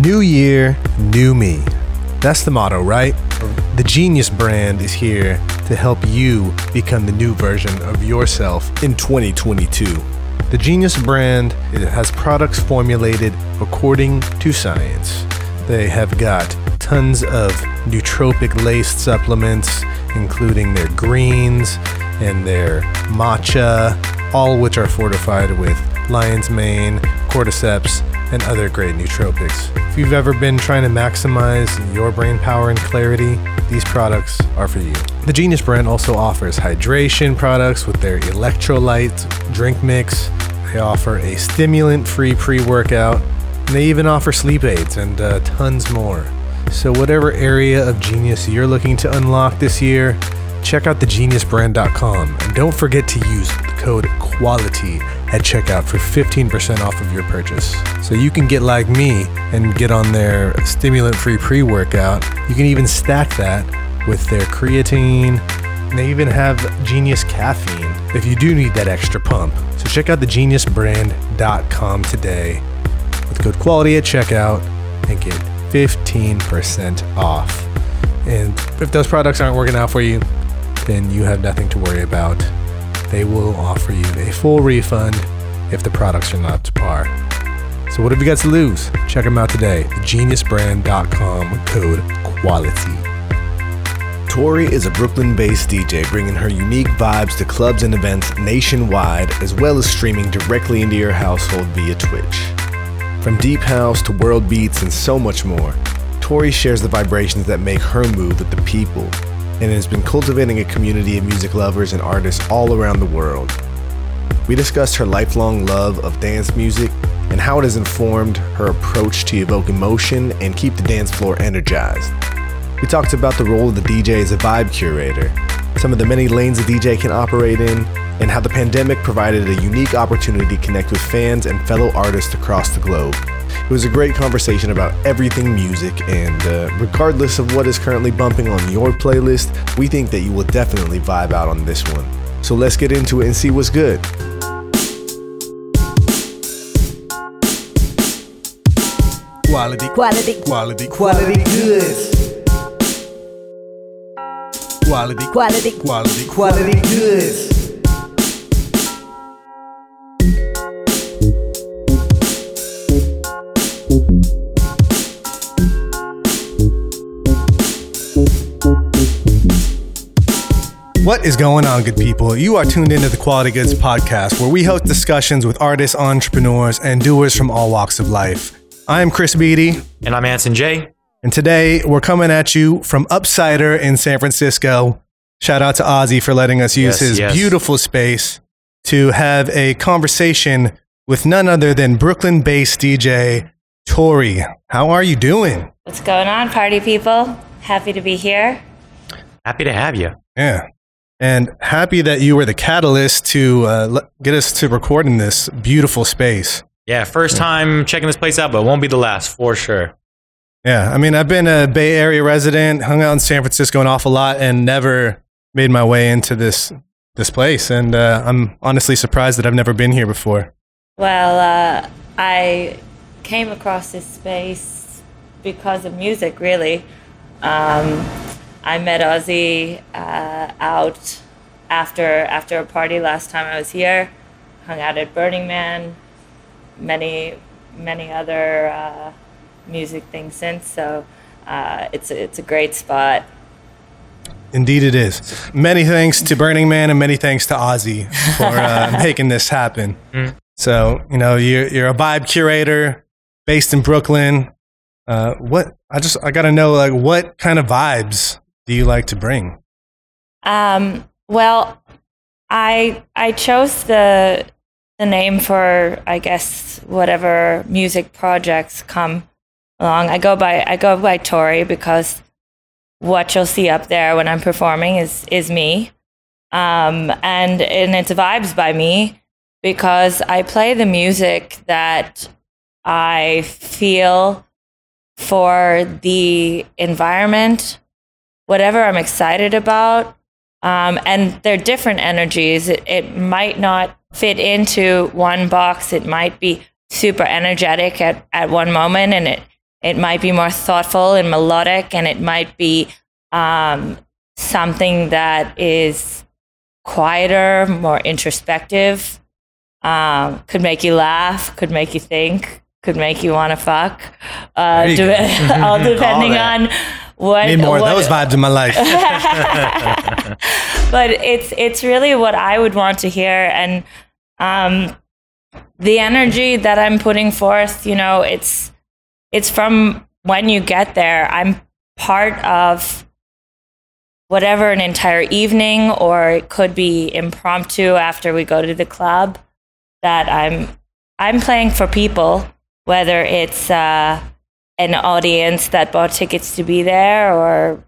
New year, new me. That's the motto, right? The Genius brand is here to help you become the new version of yourself in 2022. The Genius brand has products formulated according to science. They have got tons of nootropic laced supplements, including their greens and their matcha, all which are fortified with lion's mane, cordyceps, and other great nootropics. If you've ever been trying to maximize your brain power and clarity, these products are for you. The Genius brand also offers hydration products with their electrolyte drink mix. They offer a stimulant free pre workout, and they even offer sleep aids and uh, tons more. So, whatever area of genius you're looking to unlock this year, check out thegeniusbrand.com and don't forget to use the code QUALITY at checkout for 15% off of your purchase. So you can get like me and get on their stimulant free pre workout. You can even stack that with their creatine. They even have Genius caffeine if you do need that extra pump. So check out the thegeniusbrand.com today with code quality at checkout and get 15% off. And if those products aren't working out for you, then you have nothing to worry about. They will offer you a full refund if the products are not up to par. So what have you got to lose? Check them out today. Geniusbrand.com code quality. Tori is a Brooklyn based DJ bringing her unique vibes to clubs and events nationwide, as well as streaming directly into your household via Twitch. From deep house to world beats and so much more, Tori shares the vibrations that make her move with the people and has been cultivating a community of music lovers and artists all around the world. We discussed her lifelong love of dance music and how it has informed her approach to evoke emotion and keep the dance floor energized. We talked about the role of the DJ as a vibe curator, some of the many lanes a DJ can operate in, and how the pandemic provided a unique opportunity to connect with fans and fellow artists across the globe. It was a great conversation about everything music, and uh, regardless of what is currently bumping on your playlist, we think that you will definitely vibe out on this one. So let's get into it and see what's good. Quality, Quality, quality, quality goods. quality, Quality, quality, quality goods. What is going on, good people? You are tuned into the Quality Goods podcast, where we host discussions with artists, entrepreneurs, and doers from all walks of life. I am Chris Beatty, And I'm Anson J. and today we're coming at you from Upsider in San Francisco. Shout out to Ozzy for letting us use Yes, his yes. beautiful space to have a conversation with none other than Brooklyn based DJ Tori. How are you doing? What's going on, party people? Happy to be here. Happy to have you. Yeah. And happy that you were the catalyst to uh, let- get us to record in this beautiful space. Yeah, first time checking this place out, but won't be the last for sure. Yeah, I mean, I've been a Bay Area resident, hung out in San Francisco an awful lot, and never made my way into this this place. And uh, I'm honestly surprised that I've never been here before. Well, uh, I came across this space because of music, really. Um, I met Ozzy uh, out after after a party last time I was here. Hung out at Burning Man, many many other uh, music things since. So uh, it's a, it's a great spot. Indeed, it is. Many thanks to Burning Man and many thanks to Ozzy for uh, making this happen. So, you know, you're, you're a vibe curator based in Brooklyn. Uh, what I just I got to know like what kind of vibes do you like to bring? Um, well, I I chose the the name for I guess whatever music projects come along. I go by I go by Tori because what you'll see up there when I'm performing is is me, um, and and it's vibes by me because I play the music that I feel for the environment, whatever I'm excited about. Um, and they're different energies. It, it might not fit into one box. It might be super energetic at, at one moment and it, it might be more thoughtful and melodic, and it might be um, something that is quieter, more introspective. Um, could make you laugh, could make you think, could make you want to fuck. Uh, de- all depending on what. Need more of those vibes in my life. but it's it's really what I would want to hear, and um, the energy that I'm putting forth. You know, it's it's from when you get there. I'm part of whatever an entire evening, or it could be impromptu after we go to the club. That I'm I'm playing for people, whether it's uh, an audience that bought tickets to be there, or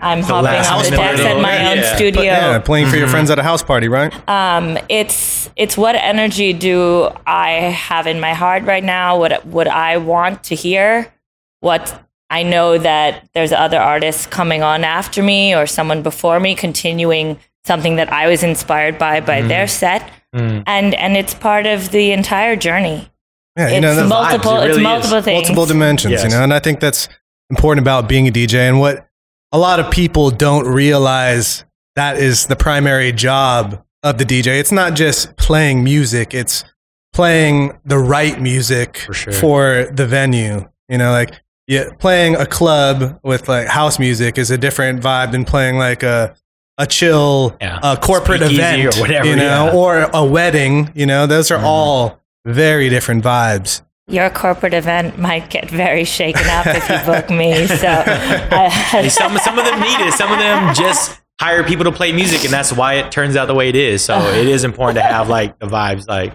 I'm hopping last on the minute decks at my party. own Yeah. studio. yeah, playing for your mm-hmm. friends at a house party, right? Um, it's it's what energy do I have in my heart right now? What would I want to hear? What I know that there's other artists coming on after me or someone before me continuing something that I was inspired by by mm-hmm. their set, mm. and and it's part of the entire journey. Yeah, you know, that's multiple. It it's really is. multiple things. multiple dimensions, Yes. you know, and I think that's important about being a DJ and what a lot of people don't realize that is the primary job of the DJ. It's not just playing music, it's playing the right music For sure. for the venue. You know, like yeah, playing a club with like house music is a different vibe than playing like a a chill Yeah. uh, corporate Speakeasy event, or whatever, you know, yeah. or a wedding. You know, those are Mhm. all very different vibes. Your corporate event might get very shaken up if you book me. So I, some some of them need it. Some of them just hire people to play music, and that's why it turns out the way it is. So it is important to have like the vibes, like.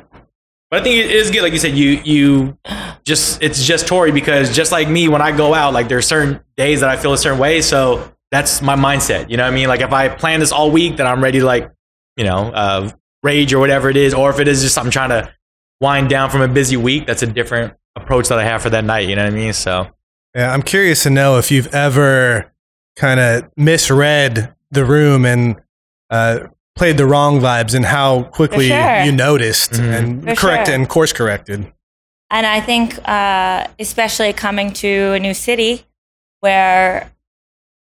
But I think it is good, like you said. You you just it's just Tori because just like me, when I go out, like there's certain days that I feel a certain way. So that's my mindset. You know what I mean? Like if I plan this all week, then I'm ready to like you know uh, rage or whatever it is, or if it is just I'm trying to wind down from a busy week, that's a different approach that I have for that night. You know what I mean? So Yeah, I'm curious to know if you've ever kind of misread the room and uh, played the wrong vibes and how quickly sure. you noticed Mhm. and For corrected sure. and course corrected. And I think, uh, especially coming to a new city where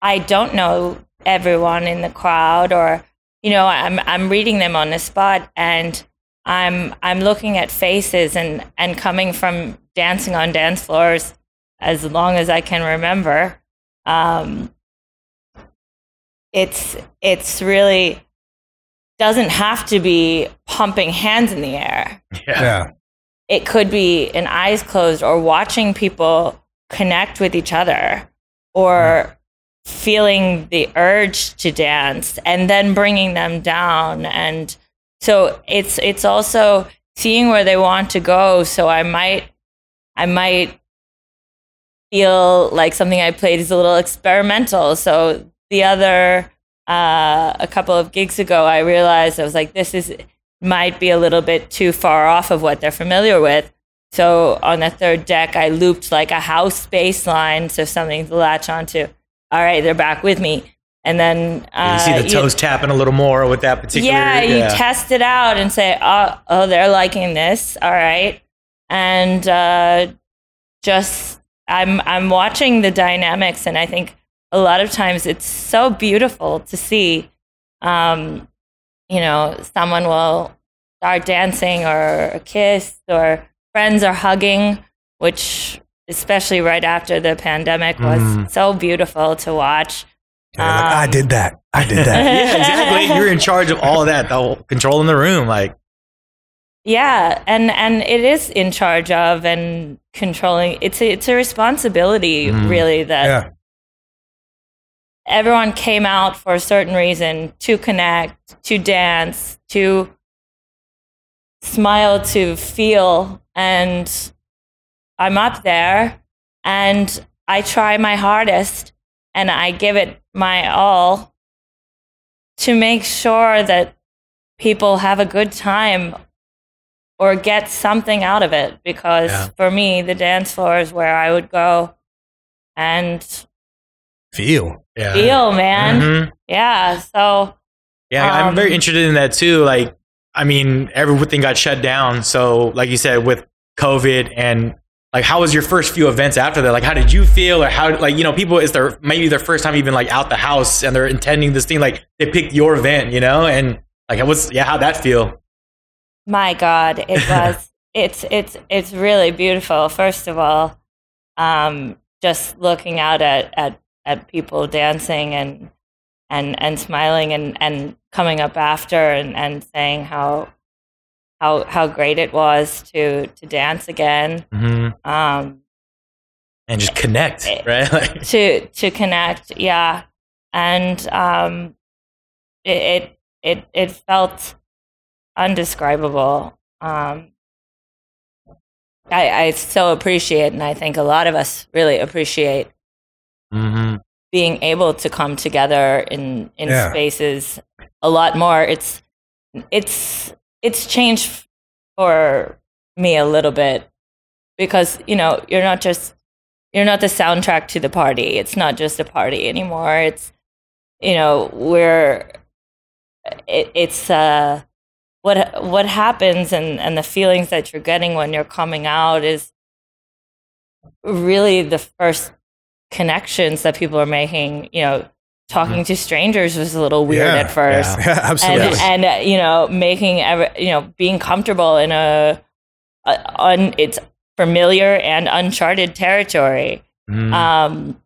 I don't know everyone in the crowd, or you know, I'm I'm reading them on the spot, and I'm I'm looking at faces, and and coming from dancing on dance floors as long as I can remember. Um, it's it's really doesn't have to be pumping hands in the air Yeah. it could be an eyes closed or watching people connect with each other or feeling the urge to dance and then bringing them down and so it's it's also seeing where they want to go so i might i might feel like something i played is a little experimental so the other uh, a couple of gigs ago i realized i was like this is might be a little bit too far off of what they're familiar with. So on the third deck, I looped like a house bass line, so something to latch onto. All right, they're back with me. And then uh, you see the toes tapping a little more with that particular. yeah, you test it out and say, oh, oh, they're liking this. All right, and uh, just I'm I'm watching the dynamics, and I think a lot of times it's so beautiful to see. Um, you know, someone will start dancing or kiss or friends are hugging, which especially right after the pandemic was Mm. so beautiful to watch. Yeah, like, I Um, did that. I did that. yeah, exactly. You're in charge of all of that, the whole control in the room. Like, Yeah, and and it is in charge of and controlling. It's a, it's a responsibility, Mm. really, that yeah. everyone came out for a certain reason to connect, to dance, to smile, to feel, and I'm up there, and I try my hardest, and I give it my all to make sure that people have a good time or get something out of it because Yeah. for me the dance floor is where I would go and Feel. yeah. feel man Mhm. yeah so Yeah, I'm Um, very interested in that too. Like, I mean, everything got shut down. So, like you said, with COVID and like how was your first few events after that? Like how did you feel, or how like you know people it's their maybe their first time even like out the house and they're intending this thing like they picked your event, you know, and like what's yeah how'd that feel? My God, it was. it's it's it's really beautiful. First of all, um, just looking out at at at people dancing and and and smiling and and coming up after and and saying how how how great it was to to dance again. Mm-hmm. Um, and just connect, It- right? Like, to to connect yeah and um it it it, it felt undescribable um I, I so appreciate and I think a lot of us really appreciate mm-hmm. being able to come together in in Yeah. spaces a lot more it's it's it's changed for me a little bit because you know you're not just you're not the soundtrack to the party. It's not just a party anymore. It's you know we're it, it's uh what what happens and and the feelings that you're getting when you're coming out is really the first connections that people are making you know talking to strangers was a little weird Yeah, at first Yeah, absolutely. and and uh, you know making every, you know being comfortable in a, a un, it's familiar and uncharted territory Mhm. um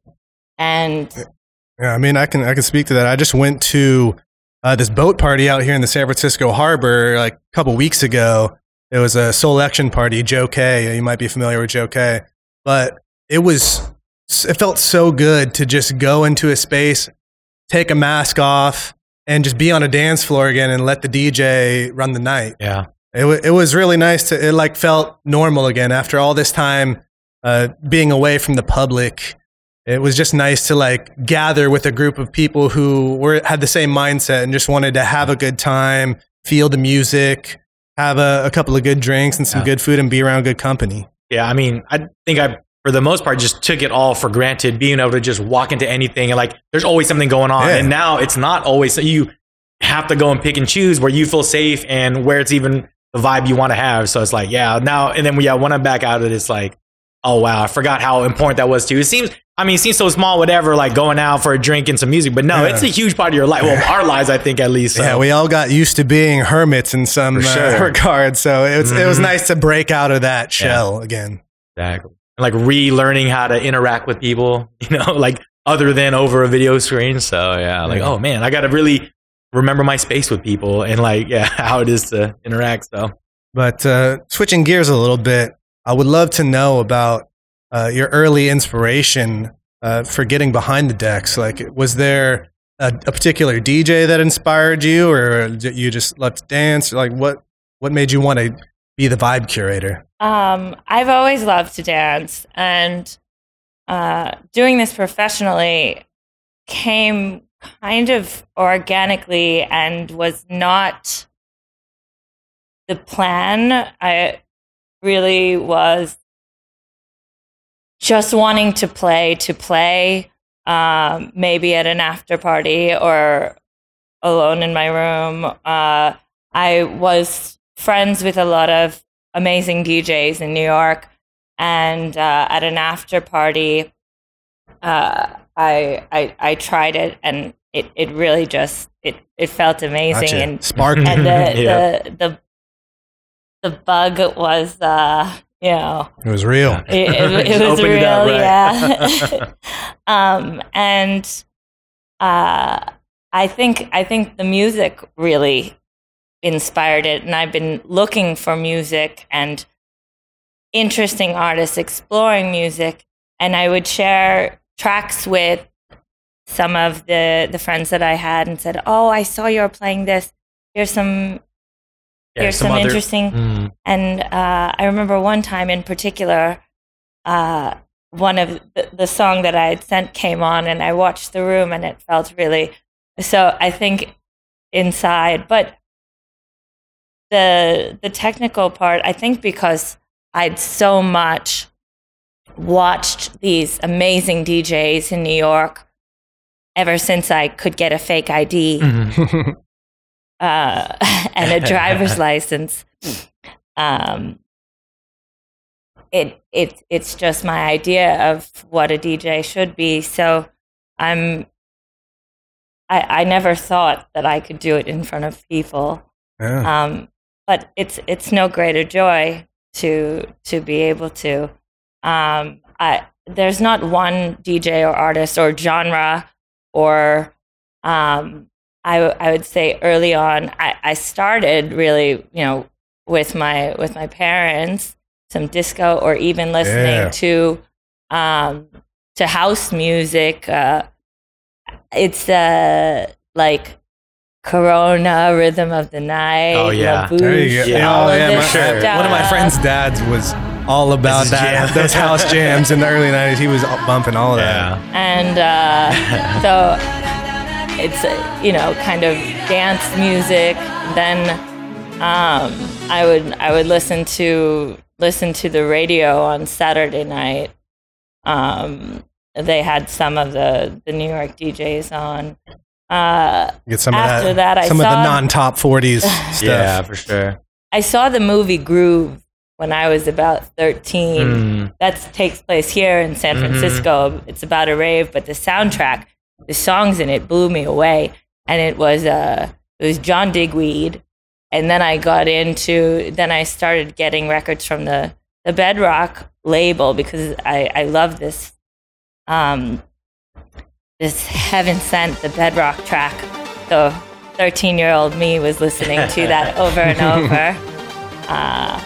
and Yeah, I mean, I can I can speak to that. I just went to uh, this boat party out here in the San Francisco harbor like a couple weeks ago. It was a selection party, Joe K. You might be familiar with Joe K. But it was it felt so good to just go into a space, take a mask off, and just be on a dance floor again and let the DJ run the night. yeah. It, w- it was really nice to it like felt normal again after all this time uh, being away from the public. It was just nice to like gather with a group of people who were had the same mindset and just wanted to have a good time, feel the music, have a, a couple of good drinks and some Yeah. good food, and be around good company. Yeah, I mean, I think I, for the most part, just took it all for granted, being able to just walk into anything and like, there's always something going on. Yeah. And now it's not always, so you have to go and pick and choose where you feel safe and where it's even the vibe you want to have. So it's like, yeah, now, and then, yeah, when I'm back out of it's like, oh, wow, I forgot how important that was too. It seems, I mean, it seems so small, whatever, like going out for a drink and some music, but no, Yeah. it's a huge part of your life. Well, our lives, I think, at least. So. Yeah, we all got used to being hermits in some For uh, regard, so it was it was Mhm. nice to break out of that shell again. Exactly. Like relearning how to interact with people, you know, like other than over a video screen. So yeah, like Yeah. oh man, I got to really remember my space with people and like yeah, how it is to interact. So But uh, switching gears a little bit, I would love to know about uh, your early inspiration uh, for getting behind the decks. Like, was there a, a particular DJ that inspired you, or did you just love to dance? Like, what what made you want to be the vibe curator? Um, I've always loved to dance, and uh, doing this professionally came kind of organically and was not the plan. I really was just wanting to play to play, um, maybe at an after party or alone in my room. Uh, I was friends with a lot of amazing DJs in New York, and uh, at an after party, uh, I, I I tried it, and it, it really just it, it felt amazing, Gotcha. and Spark. and the, Yeah. the the the bug was uh you know it was real. Yeah. it, it, it was real it up, right? yeah um and uh i think i think the music really inspired it. And i've been looking for music and interesting artists exploring music. And i would share tracks with some of the the friends that i had and said oh i saw you were playing this. Here's some yeah, here's some, other- interesting. Mm, and uh, I remember one time in particular, uh, one of the, the song that I had sent came on, and I watched the room, and it felt really. So I think inside, but the the technical part, I think because I'd so much watched these amazing DJs in New York ever since I could get a fake ID mhm. uh, and a driver's license. Um, it it it's just my idea of what a DJ should be. So I'm I I never thought that I could do it in front of people. Yeah. Um, but it's it's no greater joy to to be able to. Um, I there's not one DJ or artist or genre or um, I I would say early on I, I started really you know with my with my parents some disco or even listening Yeah. to um, to house music. Uh, it's uh, like Corona, Rhythm of the Night. Oh, yeah. La There you go. Yeah. all Oh, yeah. this My, sure. One of my friends' dads was all about that. jam. Those house jams in the early 90s. He was bumping all of that. Yeah. and uh, so it's uh, you know kind of dance music. Then um, I would I would listen to listen to the radio on Saturday night. Um, they had some of the the New York DJs on. Uh, Get some After of that, I some of the non-top 40s stuff. Yeah, for sure. I saw the movie Groove when I was about thirteen. Mm. that takes place here in San Mhm. Francisco. It's about a rave, but the soundtrack, the songs in it blew me away. And it was uh it was John Digweed. And then I got into then I started getting records from the the Bedrock label because I I love this um this Heaven Scent the Bedrock track. So 13 year old me was listening to that over and over. Uh,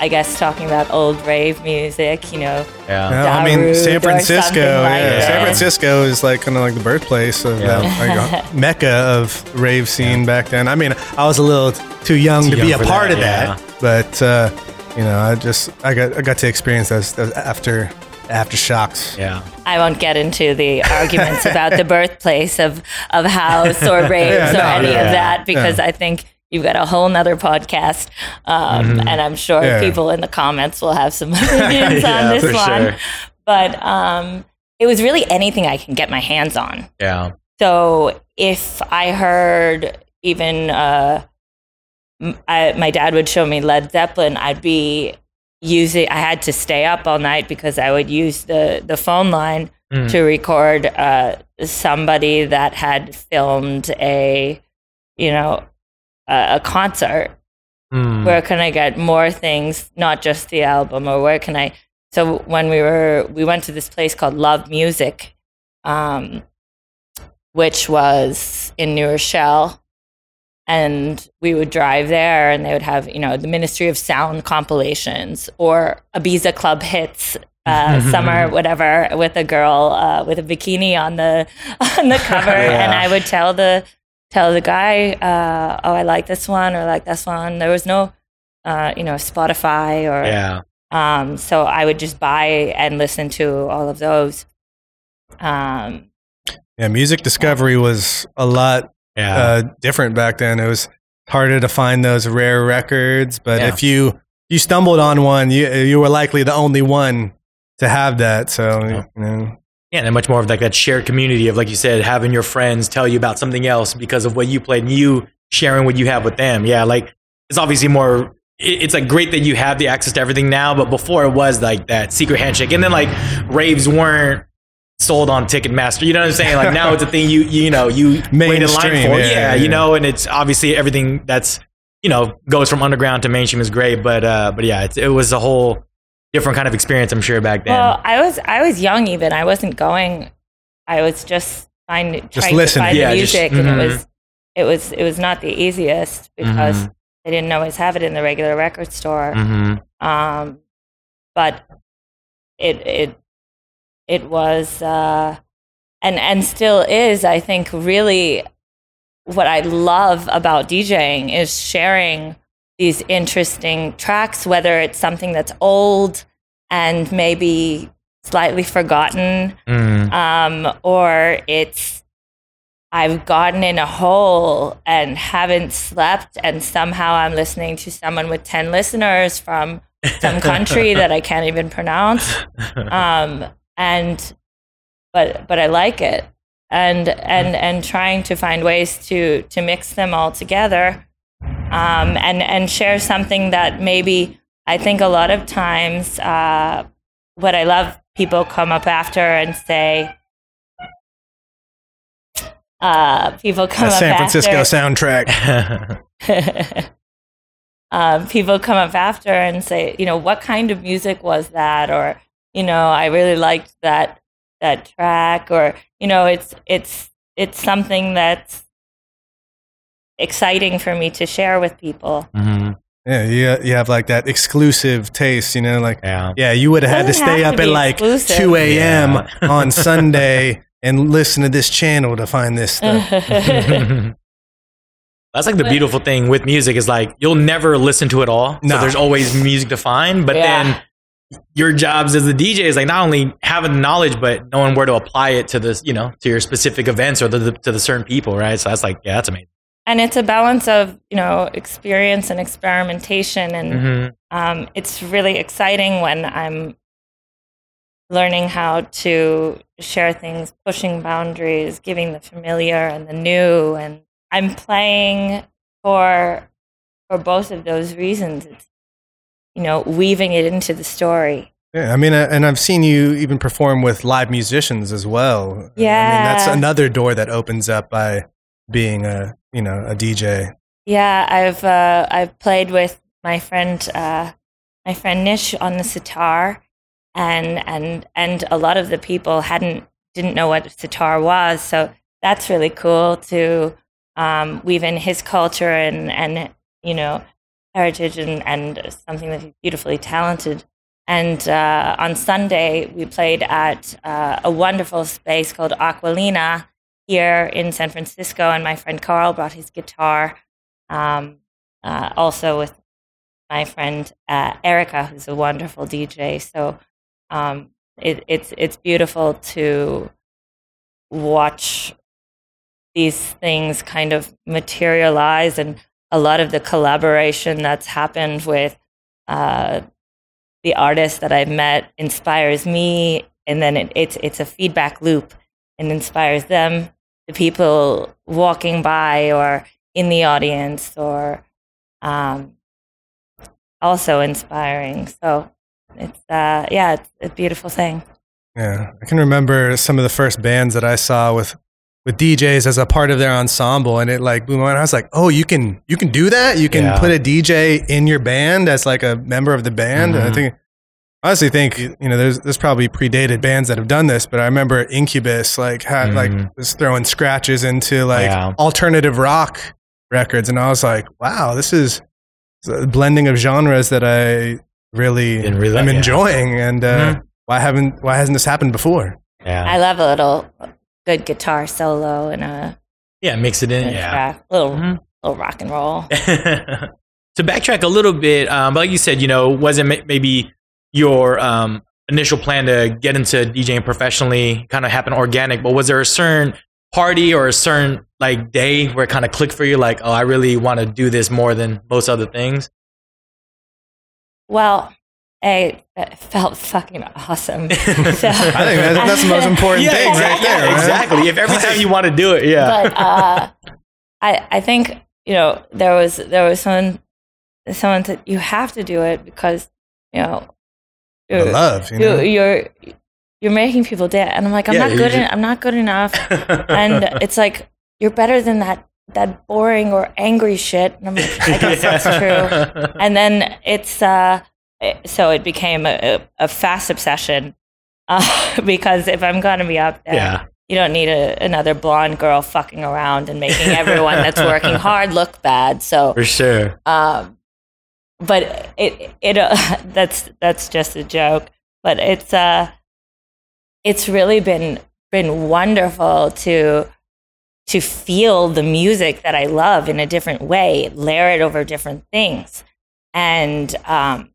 I guess talking about old rave music, you know, Yeah. Yeah, I mean, San Francisco. something like yeah, San. Francisco is like kind of like the birthplace of Yeah. that, like mecca of rave scene back then. I mean, I was a little too young Too to be a part that, of that, but uh, you know, I just I got I got to experience those, those after aftershocks. Yeah. I won't get into the arguments about the birthplace of, of house or raves Yeah, or no, any yeah, of that because yeah. I think you've got a whole nother podcast. Um, And I'm sure Yeah. people in the comments will have some opinions Yeah, on this for one. sure. But um, it was really anything I can get my hands on. Yeah. So if I heard even uh, m- I, my dad would show me Led Zeppelin, I'd be using. I had to stay up all night because I would use the the phone line Mm. to record uh, somebody that had filmed a, you know, a, a concert. Mm. Where can I get more things, not just the album, or where can I? So when we were, we went to this place called Love Music, um, which was in New Rochelle, and we would drive there, and they would have, you know, the Ministry of Sound compilations or Ibiza Club hits. Uh, summer, whatever, with a girl uh, with a bikini on the on the cover, and I would tell the tell the guy, uh, "Oh, I like this one or I like this one." There was no, uh, you know, Spotify or Yeah. um, so I would just buy and listen to all of those. Um, Yeah, music discovery was a lot Yeah. uh, different back then. It was harder to find those rare records, but Yeah. if you you stumbled on one, you you were likely the only one to have that. So Yeah. you know, Yeah, and much more of like that shared community of like you said, having your friends tell you about something else because of what you played and you sharing what you have with them. Yeah, like it's obviously more it's like great that you have the access to everything now, but before it was like that secret handshake. And then like raves weren't sold on Ticketmaster. You know what I'm saying? Like now it's a thing you you know, you wait in line for. yeah, Yeah, yeah. you know, and it's obviously everything that's you know, goes from underground to mainstream is great, but uh but yeah, it's, it was a whole different kind of experience I'm sure back then. well, I was I was young even. I wasn't going. I was just finding Just trying to find Yeah, the just- music, mhm. and it was it was it was not the easiest because Mhm. they didn't always have it in the regular record store. mm-hmm. um, but it it it was uh, and and still is I think really what I love about DJing is sharing these interesting tracks whether it's something that's old and maybe slightly forgotten mm um, or it's I've gotten in a hole and haven't slept, and somehow I'm listening to someone with 10 listeners from some country that I can't even pronounce. Um, and, but, but I like it. And, and, and trying to find ways to, to mix them all together um, and, and share something that maybe I think a lot of times, uh, what I love, people come up after and say, uh, people come The up San Francisco after, soundtrack. um, people come up after and say, you know, what kind of music was that? Or, you know, I really liked that that track. Or, you know, it's it's it's something that's exciting for me to share with people. Mhm. Yeah, you, you have like that exclusive taste, you know, like Yeah. yeah, you would have had to stay up to at like exclusive. 2 a.m. Yeah. on Sunday and listen to this channel to find this stuff. That's like the beautiful thing with music is like you'll never listen to it all. No. So there's always music to find. But Yeah. then your jobs as the DJ is like not only having the knowledge, but knowing where to apply it to this, you know, to your specific events or to the, to the certain people, right? So that's like, yeah, that's amazing. and it's a balance of you know experience and experimentation and Mhm. um, it's really exciting when i'm learning how to share things pushing boundaries giving the familiar and the new and i'm playing for for both of those reasons it's you know weaving it into the story Yeah, I mean, uh, and I've seen you even perform with live musicians as well. I mean, that's another door that opens up by being a, you know, a DJ. Yeah, I've uh, I've played with my friend uh, my friend Nish on the sitar, and and and a lot of the people hadn't didn't know what sitar was, so that's really cool to um, weave in his culture and and you know heritage and and something that he's beautifully talented. And uh, on Sunday, we played at uh, a wonderful space called Aquilina here in San Francisco, and my friend Carl brought his guitar um, uh, also with my friend uh, Erica, who's a wonderful DJ. So um, it, it's it's beautiful to watch these things kind of materialize, and a lot of the collaboration that's happened with uh, the artists that I've met inspires me, and then it, it's it's a feedback loop and inspires them. The people walking by or in the audience or um, also inspiring. So it's uh, yeah, it's a beautiful thing. Yeah, I can remember some of the first bands that I saw with with DJs as a part of their ensemble, and it like blew my mind. I was like, "Oh, you can you can do that? You can Yeah. put a DJ in your band as like a member of the band." And I think, I honestly think you know, there's there's probably predated bands that have done this, but I remember Incubus like had like Mhm. was throwing scratches into like Yeah. alternative rock records, and I was like, "Wow, this is a blending of genres that I really Didn't realize- am yeah. enjoying." And uh, Mhm. why haven't why hasn't this happened before? Yeah. I love a little good guitar solo and a, yeah. Mix it in. Yeah. track, little Mhm. little rock and roll. to backtrack a little bit, um, like you said, you know, wasn't ma- maybe your um, initial plan to get into DJing professionally kind of happened organic, but was there a certain party or a certain like day where it kind of clicked for you, like, oh, I really want to do this more than most other things? Well, A, it felt fucking awesome. So, I think that's, that's the most important thing right exactly. there. Yeah, right? exactly. If every time you want to do it, yeah. but uh, I I think you know there was there was someone someone said you have to do it because you know you're, love, you you, know. you're you're making people dance, and I'm like I'm Yeah, not good. just- en- I'm not good enough, and it's like you're better than that that boring or angry shit. And I'm like I guess that's true. And then it's uh, it- so it became a, a, fast obsession uh, because if I'm gonna be up there, yeah. you don't need a, another blonde girl fucking around and making everyone that's working hard look bad. So, For sure. um, but it it uh, that's that's just a joke. But it's uh, it's really been been wonderful to to feel the music that I love in a different way, layer it over different things, and um,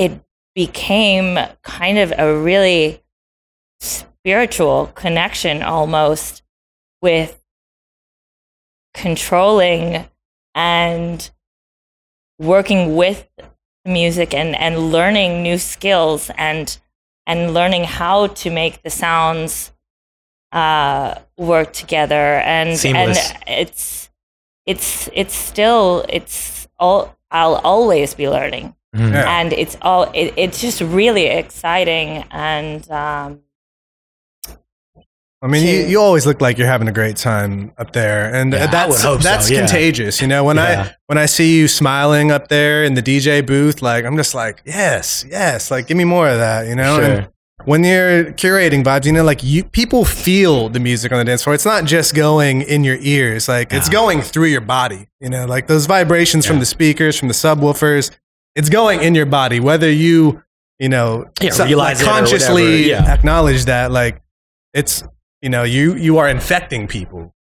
it became kind of a really spiritual connection almost with controlling and working with music and, and learning new skills and and learning how to make the sounds uh, work together and Seamless. and it's it's it's still it's all I'll always be learning, Yeah. and it's all it, it's just really exciting and. Um, I mean, you, to- you always look like you're having a great time up there, and Yeah, I that's would hope so, that's yeah. contagious. You know, when Yeah. I when I see you smiling up there in the DJ booth, like I'm just like, yes, yes, like give me more of that. You know, Sure. and when you're curating vibes, you know, like you people feel the music on the dance floor. It's not just going in your ears; like it's going through your body. You know, like those vibrations from the speakers, from the subwoofers. It's going in your body, whether you you know Yeah, so- realize like, consciously yeah. acknowledge that. Like it's you know you you are infecting people.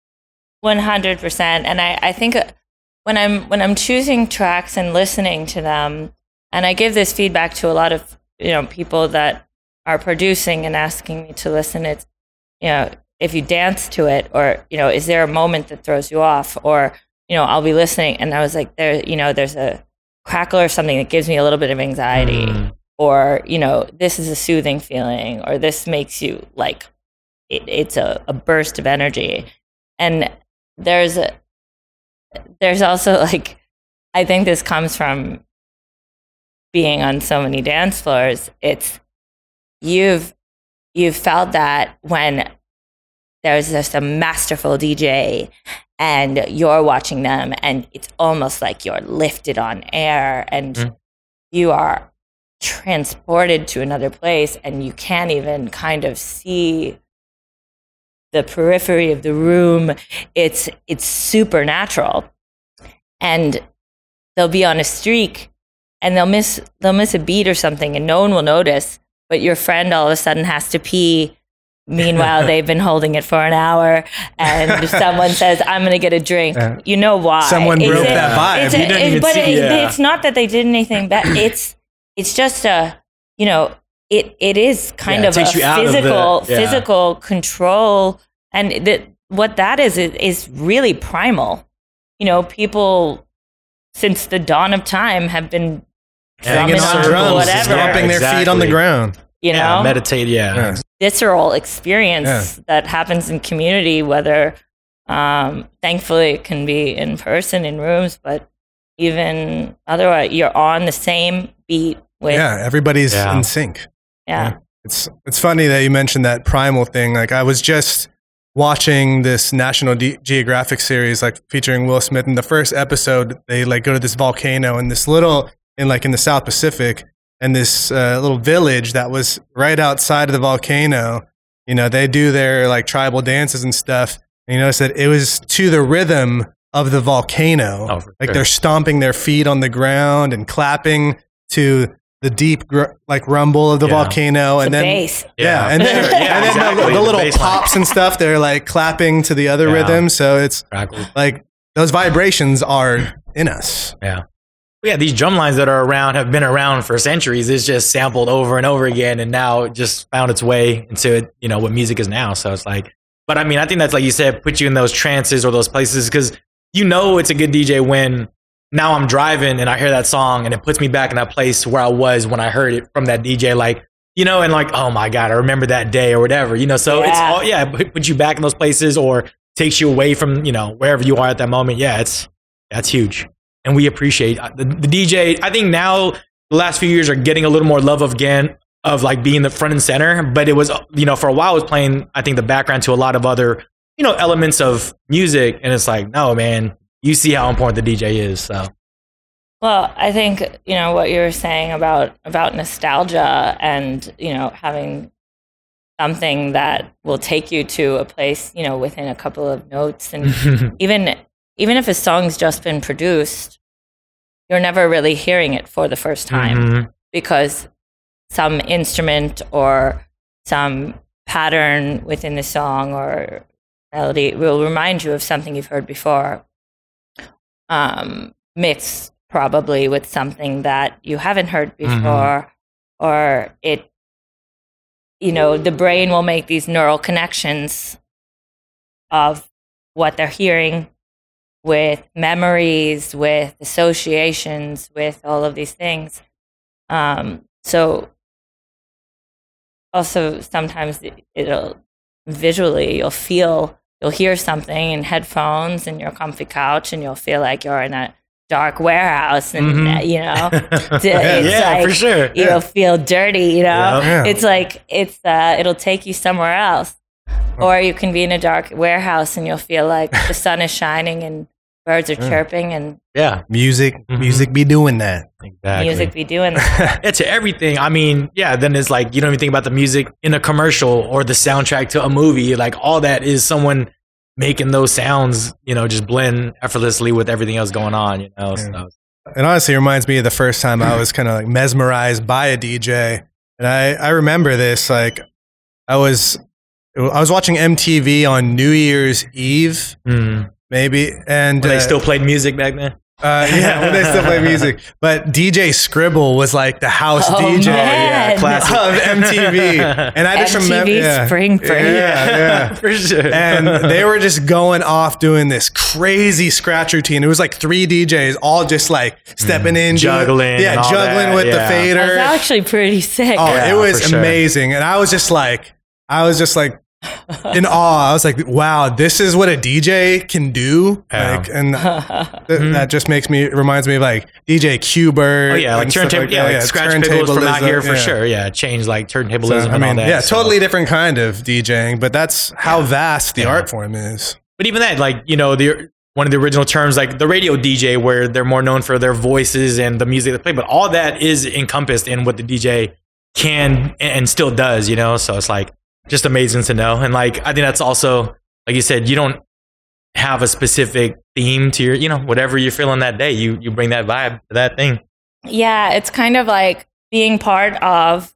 One hundred percent, and I, I think uh, when I'm when I'm choosing tracks and listening to them, and I give this feedback to a lot of you know people that are producing and asking me to listen. It's you know if you dance to it, or you know is there a moment that throws you off, or you know I'll be listening and I was like there you know there's a crackle or something that gives me a little bit of anxiety, Mm. or you know this is a soothing feeling, or this makes you like it, it's a, a burst of energy. And there's a there's also like i think this comes from being on so many dance floors. It's you've you've felt that when there's just a masterful dj and you're watching them and it's almost like you're lifted on air and Mm. you are transported to another place and you can't even kind of see the periphery of the room it's it's supernatural and they'll be on a streak and they'll miss they'll miss a beat or something and no one will notice but your friend all of a sudden has to pee meanwhile they've been holding it for an hour and someone says i'm going to get a drink Yeah. you know why Someone broke a- that vibe. it's You a- didn't but see- it- yeah. it's not that they did anything bad it's it's just a you know it it is kind Yeah, of a takes you out of the- physical yeah. physical control and that what that is is, is really primal you know people since the dawn of time have been Hanging on on drums, whatever stomping their feet on the ground. You know Yeah, meditate. Yeah. Yeah. visceral experience Yeah. that happens in community whether um, thankfully it can be in person in rooms but even otherwise you're on the same beat with Yeah, everybody's Yeah. in sync. yeah. It's it's funny that you mentioned that primal thing. Like I was just watching this National Ge- Geographic series, like featuring Will Smith. In the first episode, they like go to this volcano in this little in like in the South Pacific, and this uh, little village that was right outside of the volcano. You know, they do their like tribal dances and stuff. And you notice that it was to the rhythm of the volcano. Oh, like sure. they're stomping their feet on the ground and clapping to the deep gr- like rumble of the Yeah. volcano, the and then bass yeah, and then, yeah, and then exactly, the, the the little line. pops and stuff, they're like clapping to the other Yeah. rhythm. So it's Crackle. like those vibrations are in us. Yeah. Yeah, these drum lines that are around have been around for centuries. It's just sampled over and over again, and now it just found its way into you know what music is now. So it's like, but I mean, I think that's like you said, put you in those trances or those places because you know it's a good DJ when now I'm driving and I hear that song and it puts me back in that place where I was when I heard it from that DJ. Like you know, and like oh my god, I remember that day or whatever. You know, so it's Yeah. all yeah, it puts you back in those places or takes you away from you know wherever you are at that moment. Yeah, it's that's huge and we appreciate uh, the, the DJ. I think now the last few years are getting a little more love again of like being the front and center. But it was you know for a while it was playing I think the background to a lot of other you know elements of music, and it's like no man, you see how important the DJ is. So Well, I think you know what you were saying about about nostalgia and you know having something that will take you to a place you know within a couple of notes and even even if a song's just been produced, you're never really hearing it for the first time Mhm. because some instrument or some pattern within the song or melody will remind you of something you've heard before, um, mixed probably with something that you haven't heard Mhm. before, or it, you know, the brain will make these neural connections of what they're hearing with memories, with associations, with all of these things. Um, so also sometimes it- it'll visually you'll feel you'll hear something in headphones in your comfy couch and you'll feel like you're in a dark warehouse and Mhm. uh, you know it's yeah, like, for sure. you'll feel dirty you know Yeah. Yeah. it's like it's uh it'll take you somewhere else or you can be in a dark warehouse and you'll feel like the sun is shining and birds are chirping and Yeah, Music, Mhm. music be doing that. exactly. music be doing that Yeah, to everything. I mean, yeah, then it's like you don't even think about the music in a commercial or the soundtrack to a movie. Like all that is someone making those sounds, you know, just blend effortlessly with everything else going on, you know. So It honestly reminds me of the first time I was kind of like mesmerized by a DJ. And I, I remember this, like I was, I was watching MTV on New Year's Eve, mm. Maybe. And When they uh, still played music back then. uh, yeah, when they still play music. But DJ Scribble was like the house Oh, DJ man. classic. of MTV. And I just MTV remember, yeah, Spring Break. Yeah, yeah. for sure. and they were just going off doing this crazy scratch routine. It was like three DJs all just like stepping in, doing- Mm. Juggling yeah, and all juggling that, with yeah. the fader. That's fader. actually pretty sick. Oh, Yeah, it was for sure. amazing, and I was just like, I was just like in awe. I was like, wow, this is what a DJ can do. Yeah. Like, and th- that hmm. just makes me reminds me of like DJ Qbert. oh yeah, like and stuff turntable, yeah, like Skratch Piklz from out here for yeah. sure. Yeah, change like So, turntablism I and all mean, that. yeah, so- totally different kind of DJing, but that's how vast the Yeah. art form is. But even that, like you know, the one of the original terms, like the radio DJ, where they're more known for their voices and the music they play, but all that is encompassed in what the DJ can and still does, you know. So it's like just amazing to know, and like I think that's also, like you said, you don't have a specific theme to your, you know, whatever you're feeling that day, you you bring that vibe to that thing. Yeah, it's kind of like being part of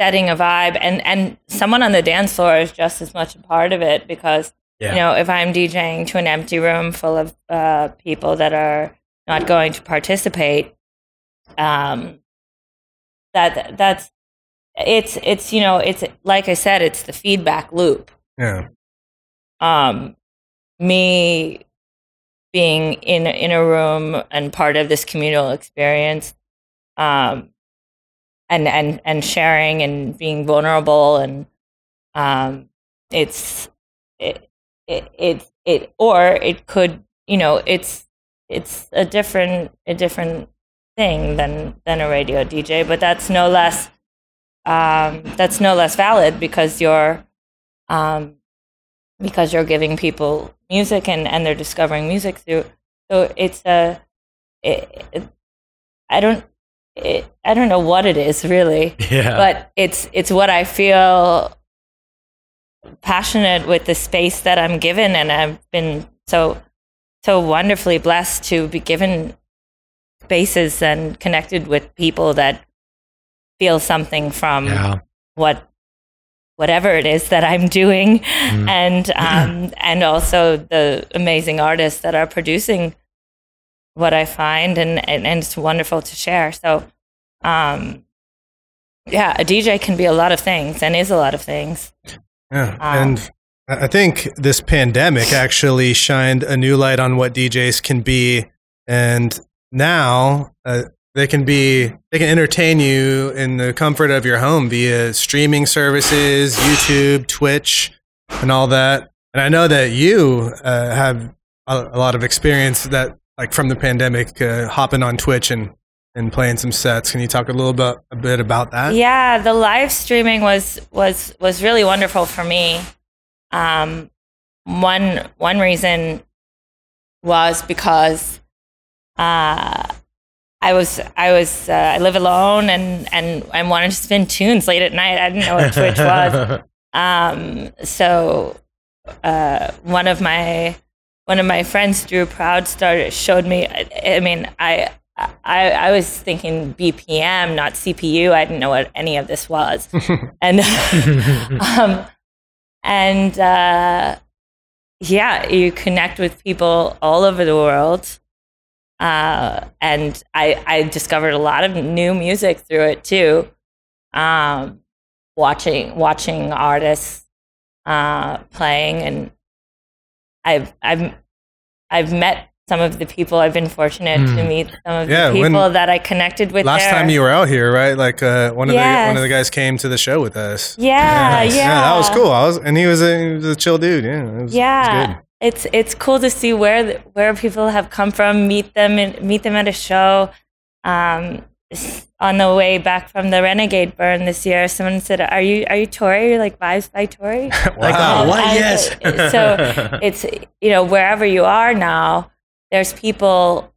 setting a vibe and and someone on the dance floor is just as much a part of it because Yeah. you know, if I'm DJing to an empty room full of uh, people that are not going to participate, um, that that's it's it's you know it's like I said, it's the feedback loop. Yeah. Um, me being in in a room and part of this communal experience, um, and and and sharing and being vulnerable and um, it's it, it it it or it could you know it's it's a different a different thing than than a radio DJ, but that's no less um, that's no less valid because you're um, because you're giving people music and and they're discovering music through. So it's a it, it, I don't it, I don't know what it is really Yeah. but it's it's what I feel passionate with the space that I'm given, and I've been so so wonderfully blessed to be given spaces and connected with people that feel something from yeah. what whatever it is that I'm doing, Mm. and um, and also the amazing artists that are producing what I find, and and, and it's wonderful to share. So. Um, yeah, a DJ can be a lot of things and is a lot of things. Yeah. Um, and I think this pandemic actually shined a new light on what DJs can be. And now uh, they can be, they can entertain you in the comfort of your home via streaming services, YouTube, Twitch, and all that. And I know that you uh, have a, a lot of experience that, like from the pandemic, uh, hopping on Twitch and, and playing some sets. Can you talk a little bit, a bit about that? Yeah, the live streaming was was was really wonderful for me. Um, one one reason was because uh, I was I was uh, I live alone and and I wanted to spin tunes late at night. I didn't know what Twitch was. Um, so uh, one of my one of my friends, Drew Proud, started showed me. I, I mean, I, I I was thinking BPM, not CPU. I didn't know what any of this was, and um, and uh, yeah, you connect with people all over the world. Uh, and I, I discovered a lot of new music through it too. Um, watching watching artists uh, playing, and I've I've I've met some of the people. I've been fortunate to Mm. meet some of Yeah, the when- people that I connected with. Last there. time you were out here, right? Like uh, one of the one of the guys came to the show with us. yeah, yeah, that was cool. I was, and he was a, he was a chill dude. Yeah, it was, it was Yeah. Good. it's it's cool to see where where people have come from, meet them and meet them at a show. Um, on the way back from the Renegade Burn this year, someone said, "Are you are you Tori? You're like vibes by Tori?" Like, Wow. oh, what? And Yes. so it's you know wherever you are now, there's people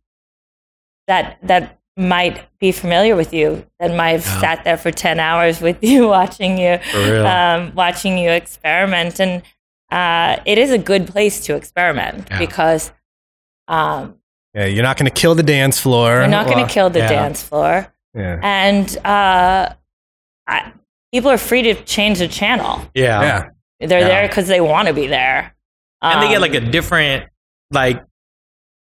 that that might be familiar with you that might have Yeah. sat there for ten hours with you, watching you, um, watching you experiment, and uh, it is a good place to experiment Yeah. because um, Yeah, you're not going to kill the dance floor. you're not going to kill the yeah. dance floor, Yeah. and uh, I, people are free to change the channel. yeah. Yeah. They're Yeah. there because they want to be there. and they get Um, like a different like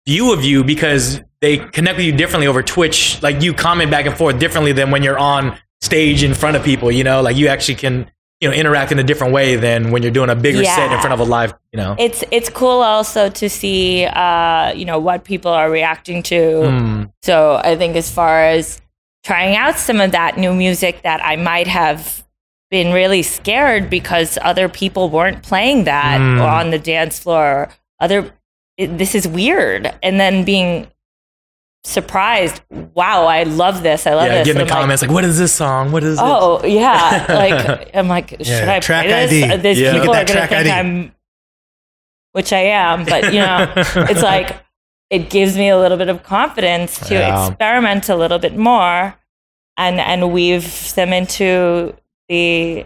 view of you because they connect with you differently over Twitch. Like you comment back and forth differently than when you're on stage in front of people. You know, like you actually can you know interact in a different way than when you're doing a bigger set in front of a live. You know, it's it's cool also to see uh, you know what people are reacting to. Mm, So I think as far as trying out some of that new music that I might have been really scared because other people weren't playing that Mm. on the dance floor. Other it, this is weird, and then being surprised. Wow, I love this. I love yeah, this. getting And the I'm comments like, "What is this song? What is this?" Oh yeah, like I'm like, should Yeah, I track play this? ID. These Yeah. people are gonna think ID. I'm, which I am, but you know, it's like it gives me a little bit of confidence to Yeah. experiment a little bit more, and and weave them into the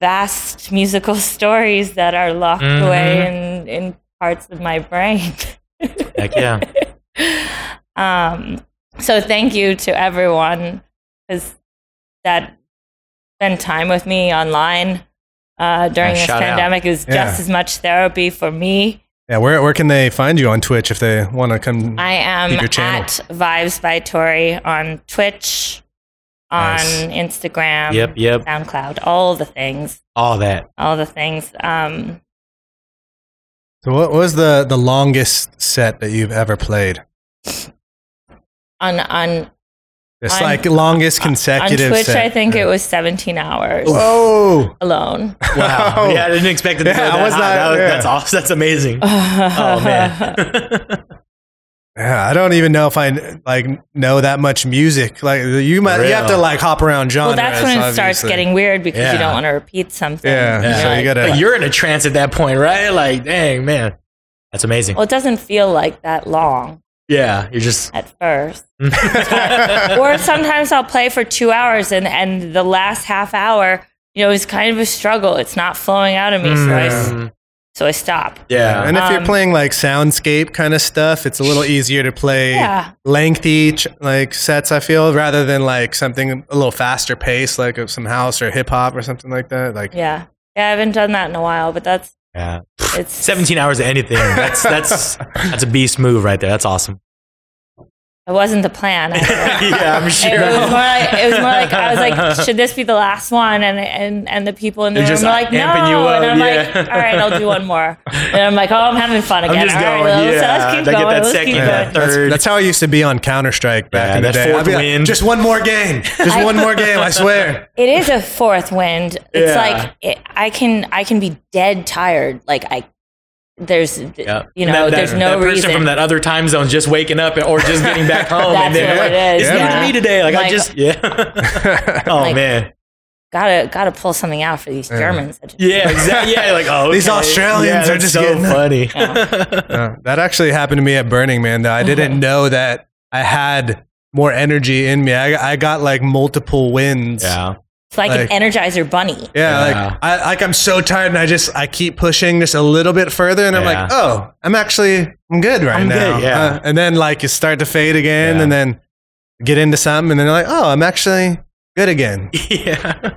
vast musical stories that are locked Mhm. away in in parts of my brain. Heck yeah. Um, so thank you to everyone that spend time with me online uh, during this out. pandemic is Yeah. just as much therapy for me. Yeah. Where, where can they find you on Twitch if they want to come? I am your channel. at Vibes by Tori on Twitch, on Nice. Instagram, Yep, yep. SoundCloud, all the things, All that. all the things. Um, so, what was the, the longest set that you've ever played? On on Just On- like longest consecutive. on consecutive Twitch, set. I think Yeah. it was 17 hours Whoa. alone. Wow. yeah, I didn't expect it to Yeah, go that was not- That was- yeah. That's awesome. That's amazing. oh man. Yeah, I don't even know if I like know that much music. Like you might, you have to like hop around genres. Well, that's when it starts getting weird because Yeah. you don't want to repeat something. Yeah, You're so you like- gotta- Like, you're in a trance at that point, right? Like, dang, man. That's amazing. Well, it doesn't feel like that long Yeah, you're just. at first. or sometimes I'll play for two hours and, and the last half hour, you know, is kind of a struggle. It's not flowing out of me. So, I, s- Mm, so I stop. yeah. And if you're Um, playing like soundscape kind of stuff, it's a little easier to play Yeah. lengthy ch- like sets. I feel rather than like something a little faster pace, like of some house or hip hop or something like that. Like Yeah. Yeah, I haven't done that in a while, but that's, yeah. it's 17 hours of anything. That's that's that's a beast move right there. That's awesome. It wasn't the plan. I- yeah, I'm sure. It was more like it was more like I was like, should this be the last one? And and and the people in the They're room were like, no. you up, and I'm yeah. like, all right, I'll do one more. And I'm like, oh, I'm having fun again. just all right, going, let's, yeah. let's keep They get going. that let's second, keep that going. that's, third. that's how I used to be on Counter Strike back Yeah, in the day. fourth I'd be like, just one more game, just one more game. I swear. It is a fourth wind. It's Yeah. like it, I can I can be dead tired. Like I there's Yeah. you know that, that, there's no that person reason. from that other time zone just waking up or just getting back home and That's then what like, it is, it's new to me today. Like, I just yeah. oh Like- man. gotta gotta pull something out for these Germans. that just- Yeah, exactly. Yeah, like oh, These. Australians Yeah, are just so getting- funny. Uh, that actually happened to me at Burning Man. Though I didn't know that I had more energy in me. I, I got like multiple wins. yeah, It's like, Like- an Energizer bunny. Yeah, Yeah. like I like I'm so tired and I just I keep pushing just a little bit further and I'm Yeah. like, oh, I'm actually I'm good right I'm now. good, yeah. Uh, and then like you start to fade again Yeah. and then get into something and then you're like, oh, I'm actually good again. yeah,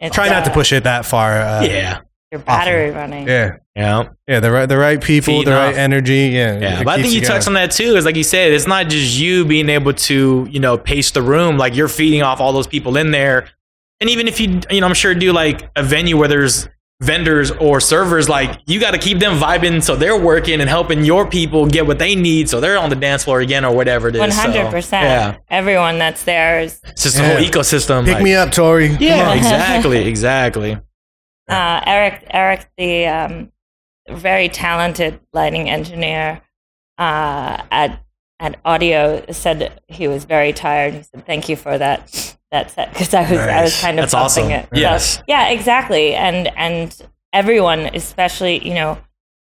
It's, Try not to uh, push it that far. Uh, yeah, your battery running. yeah, yeah. yeah. The right the right people, Feeding the right off. energy. Yeah, Yeah, but I think you going. touched on that too. Is like you said, it's not just you being able to, you know, pace the room. Like you're feeding off all those people in there, and even if you, you know, I'm sure do like a venue where there's vendors or servers, like you got to keep them vibing so they're working and helping your people get what they need, so they're on the dance floor again or whatever it is 100% Yeah, Everyone that's there is it's just the whole ecosystem. Pick like- me up, Tori. Yeah, exactly, exactly. uh, Eric. Eric, the um, very talented lighting engineer uh, at at audio said he was very tired. He said, "Thank you for that that set," because I was I was kind of That's awesome. it. So, Yes. yeah, exactly. And and everyone, especially you know,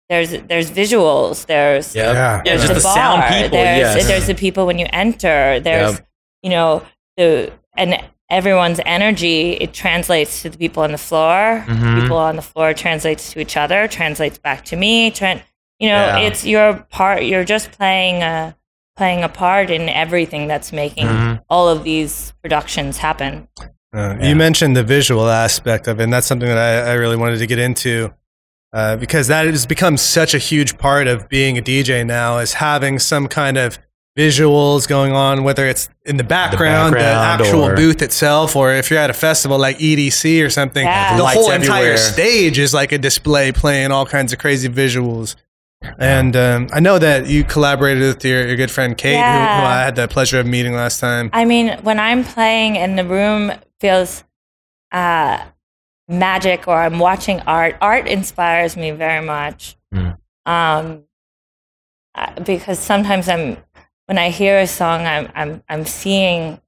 there's there's visuals. There's Yeah. Yeah. Yeah, just the the, sound bar, people. There's, yes. there's the people when you enter. There's Yep. you know the and everyone's energy. It translates to the people on the floor. Mhm. People on the floor translates to each other. Translates back to me. Tran- you know, Yeah. it's your part. You're just playing a playing a part in everything that's making Mhm. all of these productions happen. Uh, Yeah. You mentioned the visual aspect of it, and that's something that I, I really wanted to get into uh, because that has become such a huge part of being a DJ now, is having some kind of visuals going on, whether it's in the background, the, background actual or- booth itself, or if you're at a festival like EDC or something, Yeah. the Lights whole entire everywhere. stage is like a display playing all kinds of crazy visuals. And um, I know that you collaborated with your, your good friend Kate, who, who I had the pleasure of meeting last time. I mean, when I'm playing and the room feels uh, magic or I'm watching art, art inspires me very much. Mm. Um, uh, because sometimes I'm, when I hear a song, I'm, I'm, I'm seeing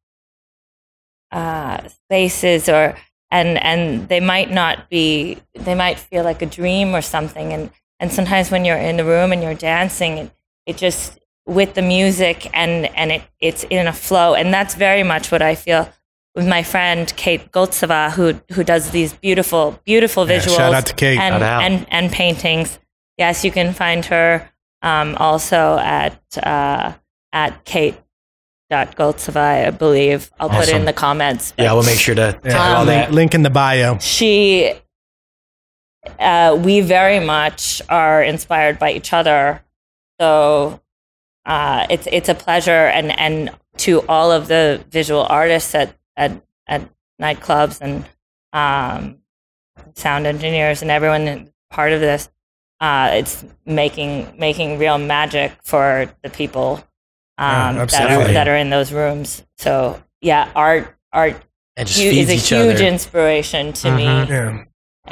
uh, spaces or, and, and they might not be, they might feel like a dream or something. And, and sometimes when you're in the room and you're dancing, it, it just, with the music and and it it's in a flow and that's very much what I feel with my friend Kate Goltseva who who does these beautiful beautiful Yeah, visuals shout out to Kate. and out. and and paintings yes you can find her um, also at uh, at Kate dot Goltseva I believe I'll put it in the comments yeah, we'll make sure to Yeah, tag all Um, that. link in the bio. she uh, we very much are inspired by each other so uh, it's it's a pleasure and and to all of the visual artists at at, at nightclubs and um, sound engineers and everyone part of this uh, it's making making real magic for the people Yeah, um, that are that are in those rooms so yeah art art And hu- is a huge other. inspiration to me Mhm. Yeah.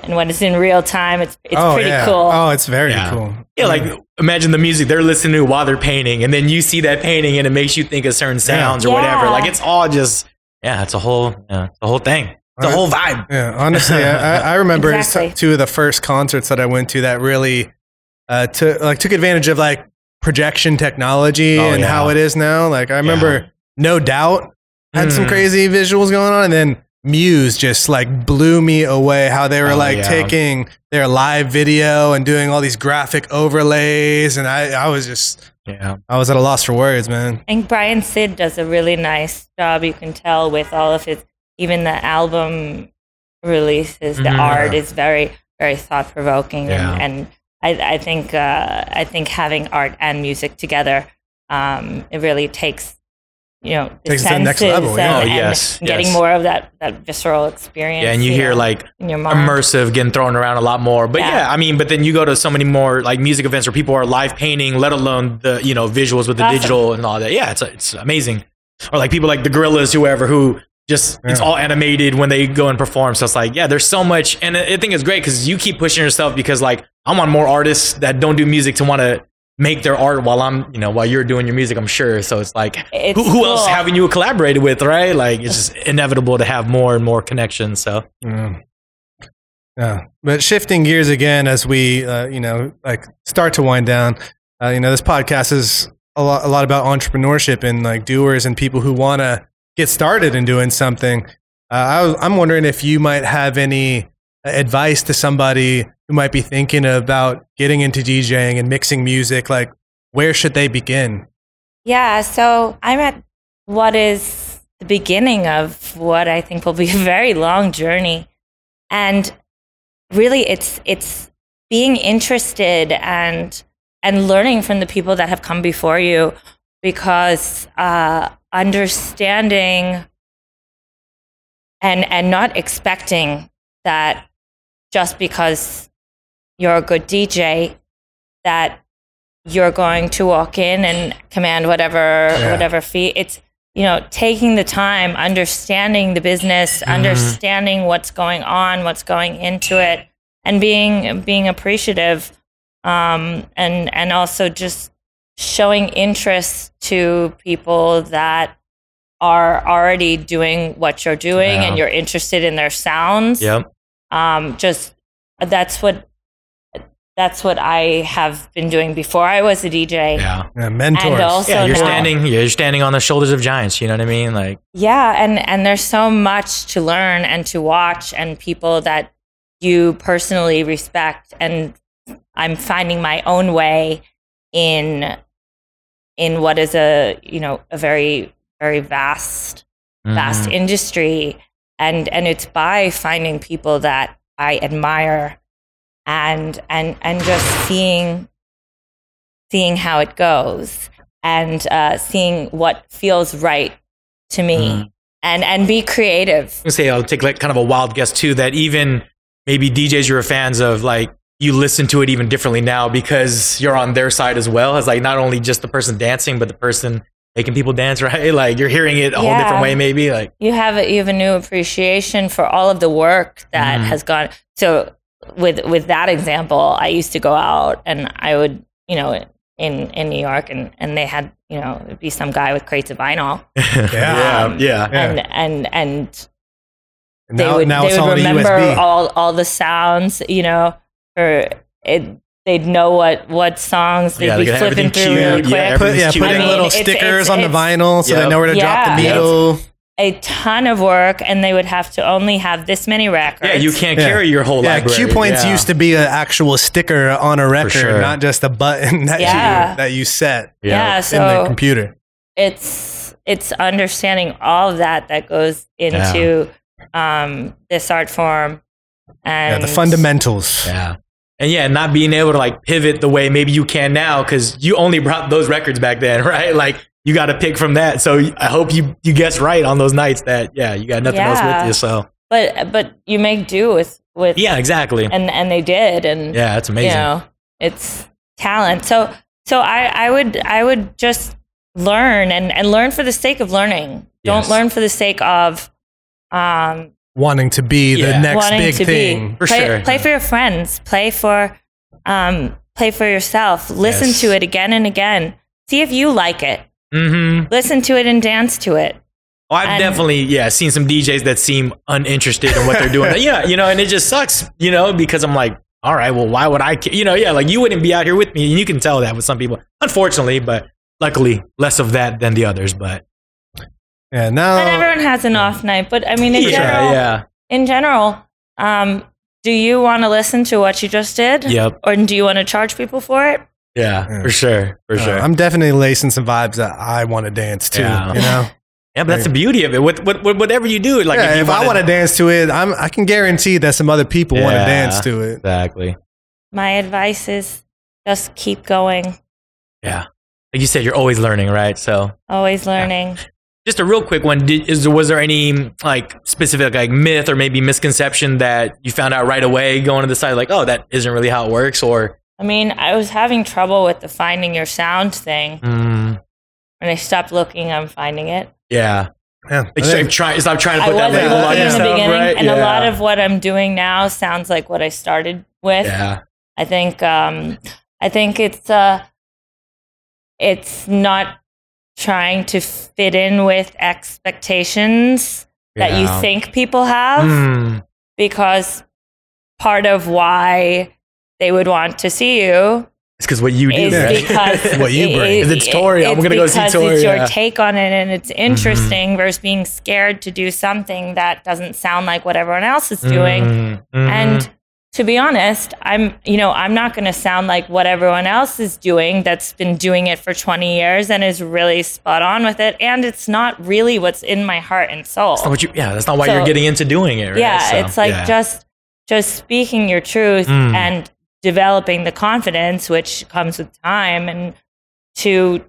And when it's in real time, it's it's oh, pretty yeah. cool. Oh, it's very Yeah. cool. Yeah, like imagine the music they're listening to while they're painting, and then you see that painting, and it makes you think of certain sounds or whatever. Like it's all just yeah, it's a whole yeah, it's a whole thing. The whole vibe. Yeah, honestly, I, I- I remember Exactly. two of the first concerts that I went to that really uh, took like took advantage of like projection technology Oh, and yeah. how it is now. Like I remember, No Doubt had some Mm. crazy visuals going on, and then Muse just like blew me away. How they were Oh, like yeah. taking their live video and doing all these graphic overlays, and I I was just Yeah, I was at a loss for words, man. I think Brian Sid does a really nice job. You can tell with all of his, even the album releases, the Mhm. art is very very thought provoking, Yeah. and, and I I think uh, I think having art and music together, um, it really takes. You know, the Takes it to the next level, and, yeah. Oh, and yes, getting yes. more of that, that visceral experience. yeah, and you hear know, like your immersive getting thrown around a lot more. But yeah. Yeah. I mean, but then you go to so many more like music events where people are live painting, let alone the you know visuals with the Awesome. digital and all that. Yeah, it's it's amazing. Or like people like the Gorillaz, whoever who just it's all animated when they go and perform. So it's like yeah, there's so much, and I I think it's great because you keep pushing yourself because like I want more artists that don't do music to want to make their art while I'm you know while you're doing your music. I'm sure. So it's like It's who, who else cool. haven't you collaborated with, right? Like it's just inevitable to have more and more connections. So Yeah. Yeah. But shifting gears again as we, uh, you know, like start to wind down, uh, you know, this podcast is a lot, a lot about entrepreneurship and like doers and people who want to get started in doing something. Uh, I was, I'm wondering if you might have any advice to somebody who might be thinking about getting into DJing and mixing music. Like, where should they begin? Yeah, so I'm at what is the beginning of what I think will be a very long journey. And really it's it's being interested and and learning from the people that have come before you because uh, understanding and and not expecting that just because you're a good DJ that you're going to walk in and command whatever Yeah. whatever fee it's you know taking the time understanding the business understanding what's going on what's going into it and being being appreciative um, and and also just showing interest to people that are already doing what you're doing Yeah. and you're interested in their sounds Yep. Um, just that's what that's what I have been doing before I was a DJ. Yeah. Yeah, mentors. And also Yeah. You're now- standing. You're standing on the shoulders of giants. You know what I mean? Like. Yeah, and and there's so much to learn and to watch, and people that you personally respect, and I'm finding my own way in in what is a you know a very very vast vast mhm. industry and and it's by finding people that I admire and and and just seeing seeing how it goes and uh, seeing what feels right to me Mhm. and and be creative I say I'll take like kind of a wild guess too that even maybe DJs you're fans of like you listen to it even differently now because you're on their side as well as like not only just the person dancing but the person making people dance right like you're hearing it a whole different way maybe like you have a, you have a new appreciation for all of the work that Mhm. has gone so with with that example i used to go out and i would you know in in new york and and they had you know it'd be some guy with crates of vinyl yeah Um, yeah Yeah. and and and And they now, would now they it's would on remember USB. all all the sounds you know or it they'd know what what songs they'd Yeah, be got flipping everything through really cued. quick Yeah, Put, yeah, putting I mean, little it's- stickers it's- on the vinyl so they know where to drop the needle. a ton of work and they would have to only have this many records yeah you can't Yeah. carry your whole Yeah, library Q points yeah. used to be an actual sticker on a record, sure. not just a button that Yeah. you that you set yeah, in the so computer. it's it's understanding all of that that goes into um, this art form and Yeah, the fundamentals. yeah and yeah not being able to like pivot the way maybe you can now because you only brought those records back then right? Like you got to pick from that. So i hope you you guess right on those nights that yeah you got nothing else with you so. But but you make do with with yeah exactly. and and they did and yeah that's amazing. you know it's talent. So so i i would i would just learn and and learn for the sake of learning. Don't Yes. learn for the sake of um Wanting to be the next wanting big thing. be. For play, sure. play for your friends. Play for um play for yourself. Listen Yes. to it again and again. See if you like it. Mm-hmm. Listen to it and dance to it. Well, i've And- definitely yeah seen some djs that seem uninterested in what they're doing. Yeah you know and it just sucks you know because i'm like all right well why would i ca- you know yeah like you wouldn't be out here with me and you can tell that with some people. Unfortunately but luckily less of that than the others but Yeah, now and everyone has an off night but i mean in yeah general yeah in general um do you want to listen to what you just did Yep. or do you want to charge people for it Yeah, Yeah. for sure, for uh, sure. I'm definitely lacing some vibes that I want to dance to. Yeah. You know, yeah, but that's the beauty of it. What, what, what- whatever you do, like yeah, you if I want to dance to it, I'm, I can guarantee that some other people want to dance to it. exactly. my advice is just keep going Yeah, like you said, you're always learning, right? So, always learning just a real quick one: Did, is was there any like specific like myth or maybe misconception that you found out right away going to the site, like, oh, that isn't really how it works, or I mean, I was having trouble with the finding your sound thing. mm, When I stopped looking, I'm finding it. yeah, Yeah, like I stop think- trying, stop trying to I put that wasn't label on looking in the beginning, right? and a lot of what I'm doing now sounds like what I started with. yeah, I think um, I think it's uh, it's not trying to fit in with expectations that you think people have Mm, because part of why they would want to see you it's because what you do, is because What you bring. It Tori? I'm it's gonna go see Tori, It's your yeah. take on it, and it's interesting versus being scared to do something that doesn't sound like what everyone else is doing. Mm, mhm. And to be honest, I'm you know I'm not going to sound like what everyone else is doing that's been doing it for 20 years and is really spot on with it, and it's not really what's in my heart and soul. That's you, yeah, that's not why So- you're getting into doing it, right? Yeah, So, it's like yeah. just just speaking your truth Mm. and developing the confidence which comes with time and to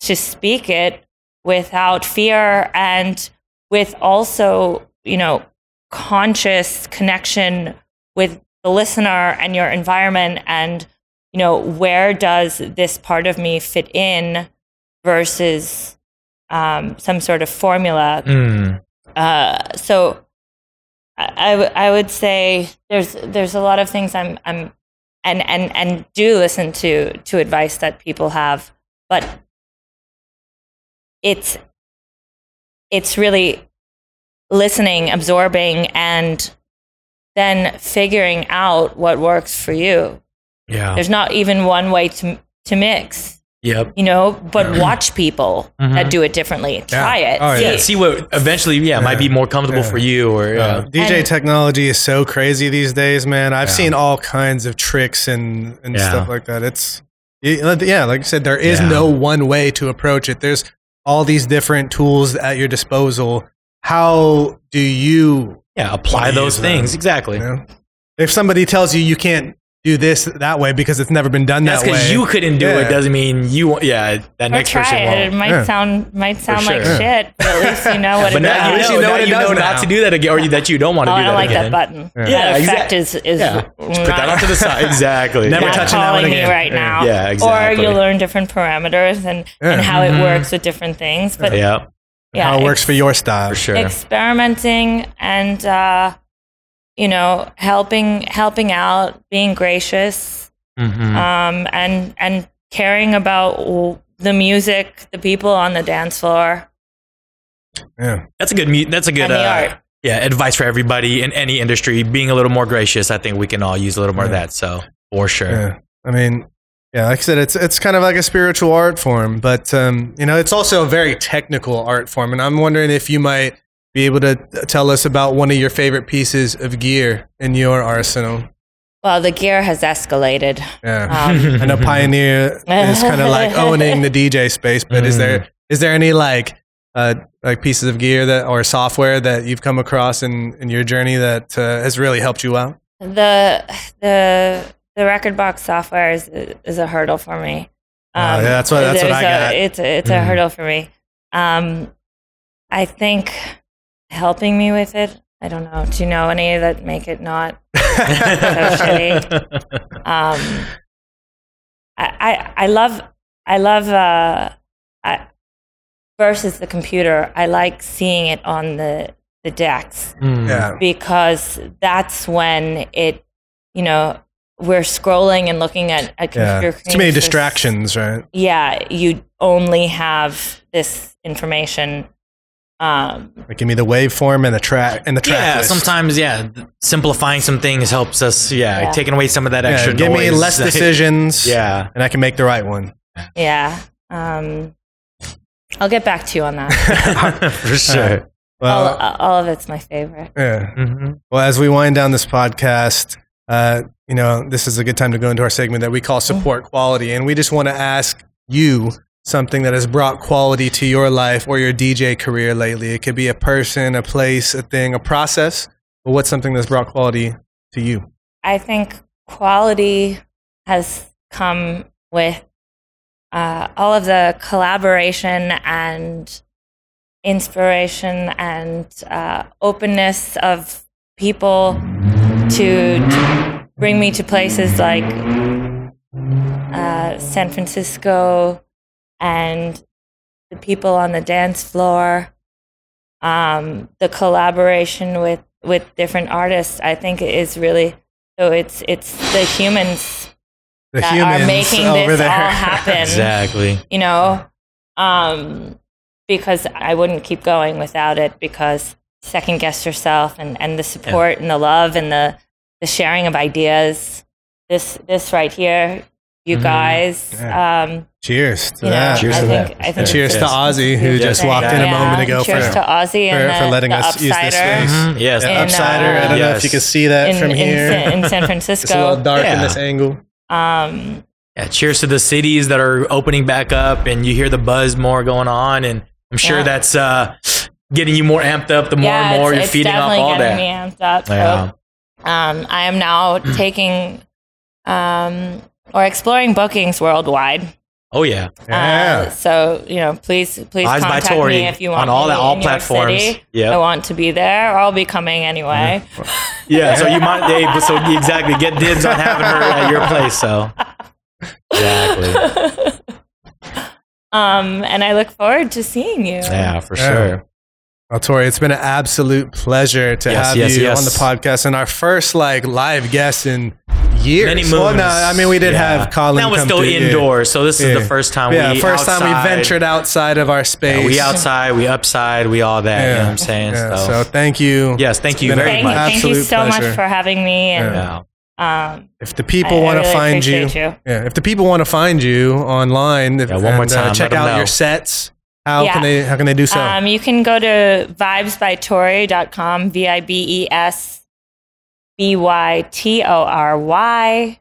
to speak it without fear and with also, you know, conscious connection with the listener and your environment and you know, where does this part of me fit in versus um, some sort of formula? Mm, uh, so I, I w- I would say there's there's a lot of things I'm I'm and and and do listen to to advice that people have but it's it's really listening absorbing and then figuring out what works for you Yeah. there's not even one way to to mix Yep. you know but watch people Mhm. that do it differently try it Oh, yeah. Yeah. See what eventually, yeah, might be more comfortable Yeah. for you, or Uh. DJ And- technology is so crazy these days, man. I've Yeah. seen all kinds of tricks and, and Yeah. stuff like that. It's yeah, like I said, there is Yeah. no one way to approach it. There's all these different tools at your disposal. How do you, yeah. Apply those use things exactly. you know, if somebody tells you you can't do this that way because it's never been done That's that way? because you couldn't do Yeah. it. Doesn't mean you. Yeah, that or next try person it. won't. It might Yeah. sound might sound like sure. shit, but at least you know what But it now does. you At least know, you know now what it you know not to do that again, or that you don't want to Oh, do I don't like again. that button. Yeah. That Yeah, effect is is Yeah. Put that not- onto the side. Exactly. Never yeah. touching that one calling me again. right now. Yeah, exactly. Or you'll learn different parameters and, Yeah. and how it mm-hmm. works with different things. But Yeah, yeah, how it works for your style. for sure. experimenting and uh, you know helping helping out, being gracious, Mhm. um, and and caring about the music, the people on the dance floor, Yeah. That's a good. mu- That's a good. uh, yeah, advice for everybody in any industry. Being a little more gracious. I think we can all use a little more of that. So for sure. Yeah. I mean, yeah, like I said, it's it's kind of like a spiritual art form, but um, you know, it's also a very technical art form. And I'm wondering if you might be able to tell us about one of your favorite pieces of gear in your arsenal. Well, the gear has escalated. Yeah. Um, I know Pioneer is kind of like owning the DJ space, but is there is there any like uh, like pieces of gear that or software that you've come across in, in your journey that uh, has really helped you out? the the the rekordbox software is is a hurdle for me. Oh, yeah, that's what- that's what there's I a- got. It's a, it's a Mhm. hurdle for me. Um, I think helping me with it. I don't know. Do you know any that make it not? shitty. Um, I, I I love I love uh, I, versus the computer. I like seeing it on the the decks Mm. yeah. because that's when it, you know, we're scrolling and looking at a Yeah. computer. Too many screens. This- distractions, right? Yeah, you only have this information. Um, Like, give me the waveform and the track and the track. Yeah, list. sometimes yeah, simplifying some things helps us. Yeah, Yeah. taking away some of that Yeah, extra. give me less decisions. yeah, and I can make the right one. yeah. Um, I'll get back to you on that. for sure. all, Well, all of it's my favorite. yeah. hmm Well, as we wind down this podcast, uh, you know, this is a good time to go into our segment that we call support quality, and we just want to ask you something that has brought quality to your life or your DJ career lately. It could be a person, a place, a thing, a process. But what's something that's brought quality to you? I think quality has come with uh, all of the collaboration and inspiration and uh, openness of people to, to bring me to places like uh, San Francisco and the people on the dance floor. Um, the collaboration with, with different artists, I think, is really so. It's it's the humans The that humans are making over this there. all happen. Exactly. You know, um, because I wouldn't keep going without it. Because second guess yourself and, and the support and the love and the the sharing of ideas. This this right here, you Mhm. guys. Yeah. Um, Cheers to you know, that. Cheers I to think, that. I think cheers to Yes. Ozzy, who Yes. just walked in a moment ago for, to Ozzy and for- the, for letting the us use this Upsider space. Mhm. Yes. the In, upsider. I uh, don't know if you can see that in, from here. San- in San Francisco. it's a little Francisco. dark in this angle. Um, Yeah, cheers to the cities that are opening back up and you hear the buzz more going on and I'm sure Yeah. that's uh, getting you more amped up the more yeah, and more you're it's feeding off definitely all getting that. me amped up. So, um, I am now taking um, or exploring bookings worldwide. Oh yeah. Yeah. Uh, so you know, please, please Eyes contact Tori me if you want on all me that all in New platforms. City. I want to be there. Or I'll be coming anyway. Yeah, so you might they, so exactly get dibs on having her at your place. So exactly, um, and I look forward to seeing you. yeah, for Yeah. sure. Well, Tori, it's been an absolute pleasure to Yes, have yes, you yes. on the podcast and our first like live guest in years. Many moons. Well, no, I mean we did Yeah. have Colin. That was come still through, yeah. indoors, so this is Yeah. the first time Yeah, we first time we ventured outside of our space. Yeah, we outside, we upside, we all that. You know what I'm saying? Yeah, so, so thank you. yes, thank It's you very Thank, much. thank you so pleasure. much for having me. And Yeah. um, If the people I- I want to really find you, you. yeah, if the people want to find you online, if, Yeah, one more time, uh, check out know. your sets. How Yeah. can they? How can they do so? um, you can go to vibesbytory.com, V I B E S B Y T O R Y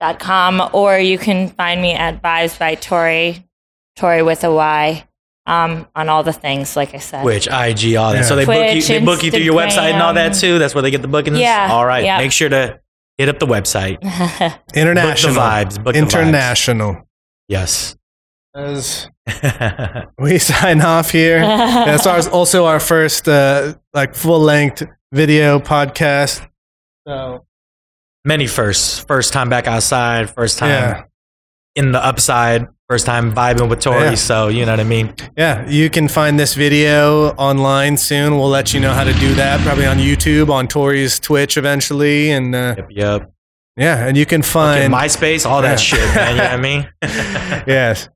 dot com, or you can find me at Vibes by Tori, Tori with a Y, um, on all the things, like I said. Which IG, all that. Yeah. So they book you, they book you through your website and all that too. That's where they get the bookings. Yeah, All right. yeah. Make sure to hit up the website. International Book the vibes. Book the vibes. International. Yes. As we sign off here. That's ours, also our first uh, like full length video podcast. So Many firsts. First time back outside. First time yeah, in the upside. First time vibing with Tori. Yeah. So you know what I mean. yeah. You can find this video online soon. We'll let you know how to do that. Probably on YouTube, on Tori's Twitch eventually, and uh, Yep. Yep. yeah, and you can Okay, find MySpace. All Yeah. that shit, man. You know what I mean? yes.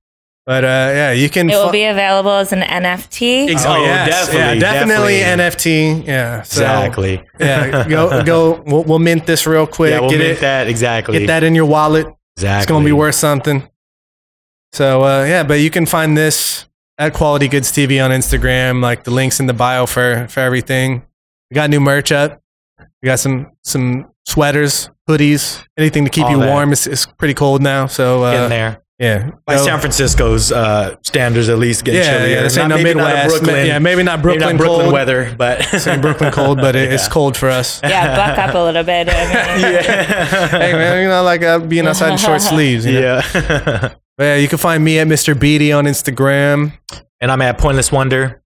But uh, yeah, you can. it will fi- be available as an NFT. Ex- Oh, yes. definitely, yeah, definitely, definitely. NFT. Yeah, so, exactly. Yeah, go go. We'll, we'll mint this real quick. Yeah, we'll get make it. that exactly. Get that in your wallet. exactly. It's gonna be worth something. So uh, yeah, but you can find this at Quality Goods TV on Instagram. Like the links in the bio for for everything. We got new merch up. We got some some sweaters, hoodies, anything to keep All you that. warm. It's, it's pretty cold now, so Getting uh, there. Yeah. By Go- San Francisco's uh, standards, at least getting yeah, chillier. yeah. This ain't Not- no maybe not a Midwest. Brooklyn. yeah, maybe not maybe Brooklyn, not Brooklyn cold. weather, but This ain't Brooklyn cold, but it, it's cold for us. Yeah, buck up a little bit. I mean, yeah. hey man, you know, like uh, being outside in short sleeves. You know? yeah. Yeah, you can find me at Mr. Beatty on Instagram. and I'm at Pointless Wonder.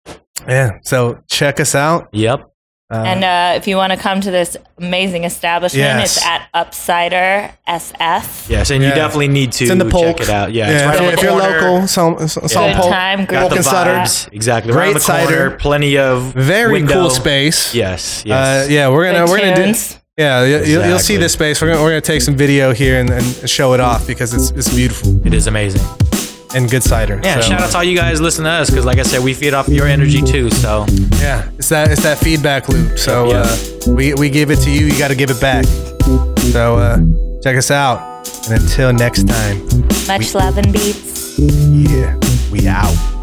Yeah, so check us out. Yep. Uh, And uh, if you want to come to this amazing establishment, Yes. it's at Upsider SF. Yes, and Yeah. you definitely need to it's in the check it out. Yeah, it's Yeah, right if, on you're- the if you're corner. local, some, some Yeah. Good polk. time, great Got the Polk and Sutter. vibes. Exactly. Great Right on the corner. cider. Plenty of Very window. cool space. Yes. Uh, yeah, we're gonna Good we're gonna do. Yeah, you, you'll, you'll see this space. We're gonna we're gonna take some video here and, and show it off because it's it's beautiful it is amazing. And good cider. Yeah. so, Shout out to all you guys listening to us because, like I said, we feed off your energy too. So Yeah, it's that it's that feedback loop. So Yep, uh, we we give it to you. You got to give it back. So uh, check us out. And until next time, Much love and beats. yeah, we out.